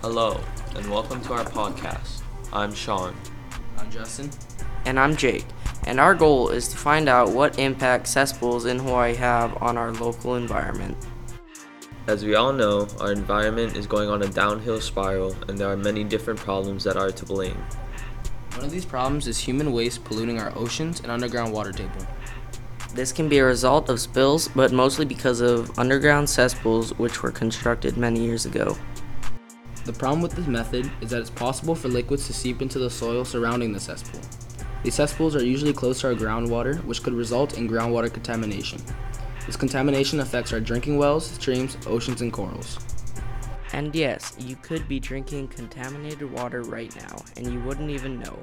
Hello, and welcome to our podcast. I'm Sean. I'm Justin. And I'm Jake. And our goal is to find out what impact cesspools in Hawaii have on our local environment. As we all know, our environment is going on a downhill spiral, and there are many different problems that are to blame. One of these problems is human waste polluting our oceans and underground water table. This can be a result of spills, but mostly because of underground cesspools which were constructed many years ago. The problem with this method is that it's possible for liquids to seep into the soil surrounding the cesspool. These cesspools are usually close to our groundwater, which could result in groundwater contamination. This contamination affects our drinking wells, streams, oceans, and corals. And yes, you could be drinking contaminated water right now, and you wouldn't even know.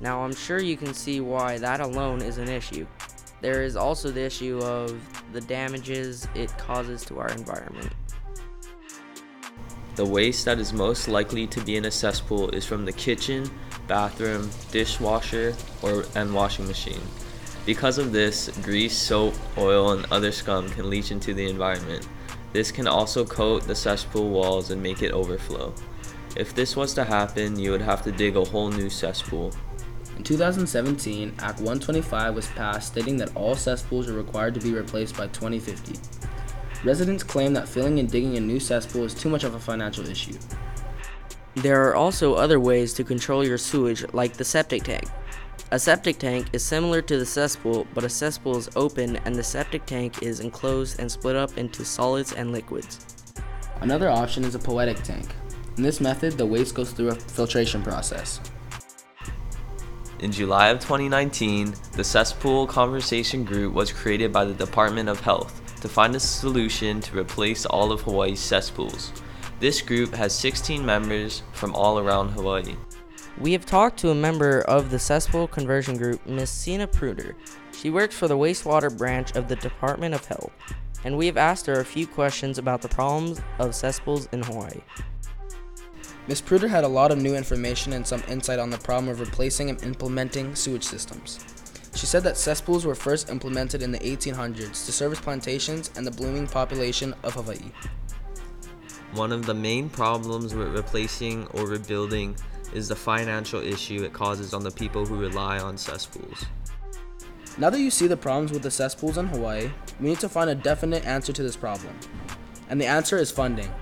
Now, I'm sure you can see why that alone is an issue. There is also the issue of the damages it causes to our environment. The waste that is most likely to be in a cesspool is from the kitchen, bathroom, dishwasher, or and washing machine. Because of this, grease, soap, oil, and other scum can leach into the environment. This can also coat the cesspool walls and make it overflow. If this was to happen, you would have to dig a whole new cesspool. In 2017, Act 125 was passed stating that all cesspools are required to be replaced by 2050. Residents claim that filling and digging a new cesspool is too much of a financial issue. There are also other ways to control your sewage, like the septic tank. A septic tank is similar to the cesspool, but a cesspool is open and the septic tank is enclosed and split up into solids and liquids. Another option is a poetic tank. In this method, the waste goes through a filtration process. In July of 2019, the Cesspool Conversion Group was created by the Department of Health to find a solution to replace all of Hawaii's cesspools. This group has 16 members from all around Hawaii. We have talked to a member of the cesspool conversion group, Miss Sina Pruder. She works for the wastewater branch of the Department of Health, and we have asked her a few questions about the problems of cesspools in Hawaii. Ms. Pruder had a lot of new information and some insight on the problem of replacing and implementing sewage systems. She said that cesspools were first implemented in the 1800s to service plantations and the blooming population of Hawaii. One of the main problems with replacing or rebuilding is the financial issue it causes on the people who rely on cesspools. Now that you see the problems with the cesspools in Hawaii, we need to find a definite answer to this problem. And the answer is funding.